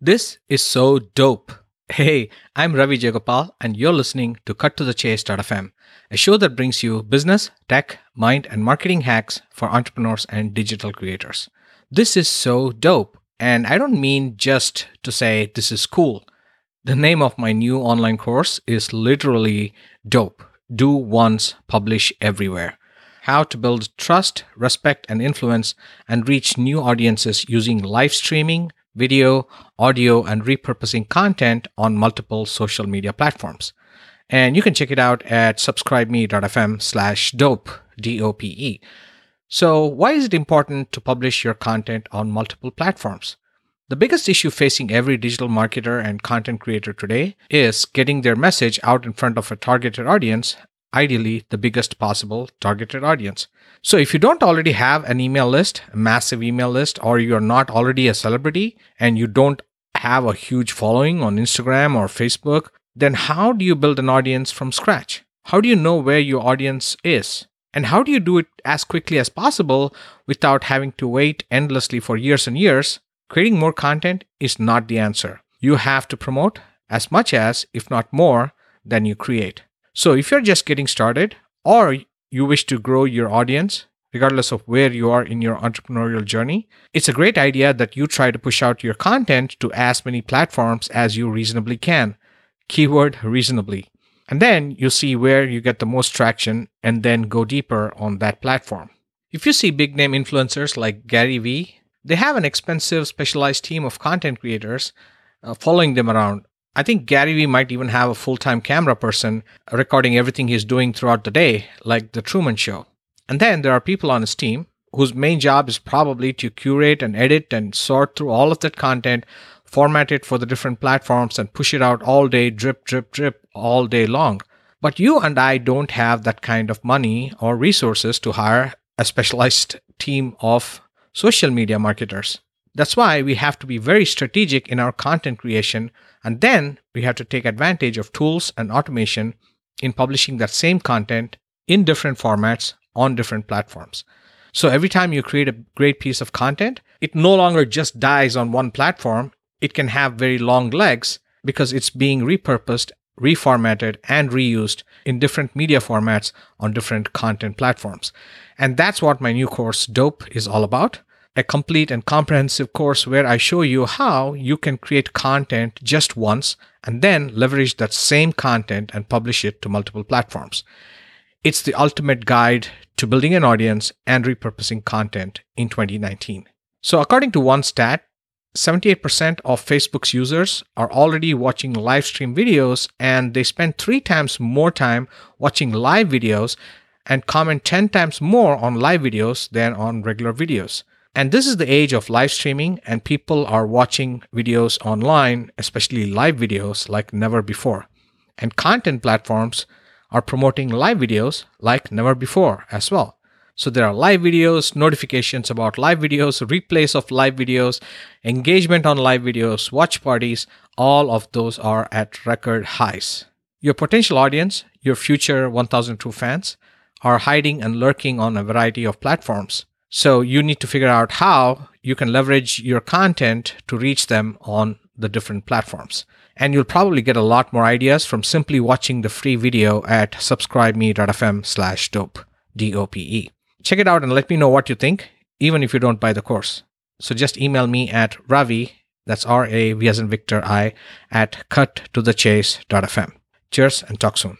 This is so dope. Hey, I'm Ravi Jagopal, and you're listening to Cut to the Chase.fm, a show that brings you business, tech, mind, and marketing hacks for entrepreneurs and digital creators. This is so dope, and I don't mean just to say this is cool. The name of my new online course is literally dope. Do once, publish everywhere. How to build trust, respect, and influence and reach new audiences using live streaming video, audio, and repurposing content on multiple social media platforms. And you can check it out at subscribeme.fm slash dope, D-O-P-E. So why is it important to publish your content on multiple platforms? The biggest issue facing every digital marketer and content creator today is getting their message out in front of a targeted audience, ideally the biggest possible targeted audience. So if you don't already have an email list, a massive email list, or you're not already a celebrity and you don't have a huge following on Instagram or Facebook, then how do you build an audience from scratch? How do you know where your audience is? And how do you do it as quickly as possible without having to wait endlessly for years and years? Creating more content is not the answer. You have to promote as much as, if not more, than you create. So if you're just getting started, or you wish to grow your audience, regardless of where you are in your entrepreneurial journey, it's a great idea that you try to push out your content to as many platforms as you reasonably can. Keyword reasonably. And then you see where you get the most traction and then go deeper on that platform. If you see big name influencers like Gary Vee, they have an expensive specialized team of content creators uh, following them around. I think Gary Vee might even have a full time camera person recording everything he's doing throughout the day, like The Truman Show. And then there are people on his team whose main job is probably to curate and edit and sort through all of that content, format it for the different platforms, and push it out all day, drip, drip, drip, all day long. But you and I don't have that kind of money or resources to hire a specialized team of social media marketers. That's why we have to be very strategic in our content creation, and then we have to take advantage of tools and automation in publishing that same content in different formats on different platforms. So every time you create a great piece of content, it no longer just dies on one platform. It can have very long legs because it's being repurposed, reformatted, and reused in different media formats on different content platforms. And that's what my new course, Dope, is all about a complete and comprehensive course where I show you how you can create content just once and then leverage that same content and publish it to multiple platforms. It's the ultimate guide to building an audience and repurposing content in 2019. So, according to one stat, 78% of Facebook's users are already watching live stream videos and they spend three times more time watching live videos and comment 10 times more on live videos than on regular videos. And this is the age of live streaming, and people are watching videos online, especially live videos, like never before. And content platforms are promoting live videos like never before as well. So there are live videos, notifications about live videos, replays of live videos, engagement on live videos, watch parties, all of those are at record highs. Your potential audience, your future 1000 True fans, are hiding and lurking on a variety of platforms. So you need to figure out how you can leverage your content to reach them on the different platforms. And you'll probably get a lot more ideas from simply watching the free video at subscribeme.fm slash dope, D-O-P-E. Check it out and let me know what you think, even if you don't buy the course. So just email me at Ravi, that's R-A-V as in Victor I, at cuttothechase.fm. Cheers and talk soon.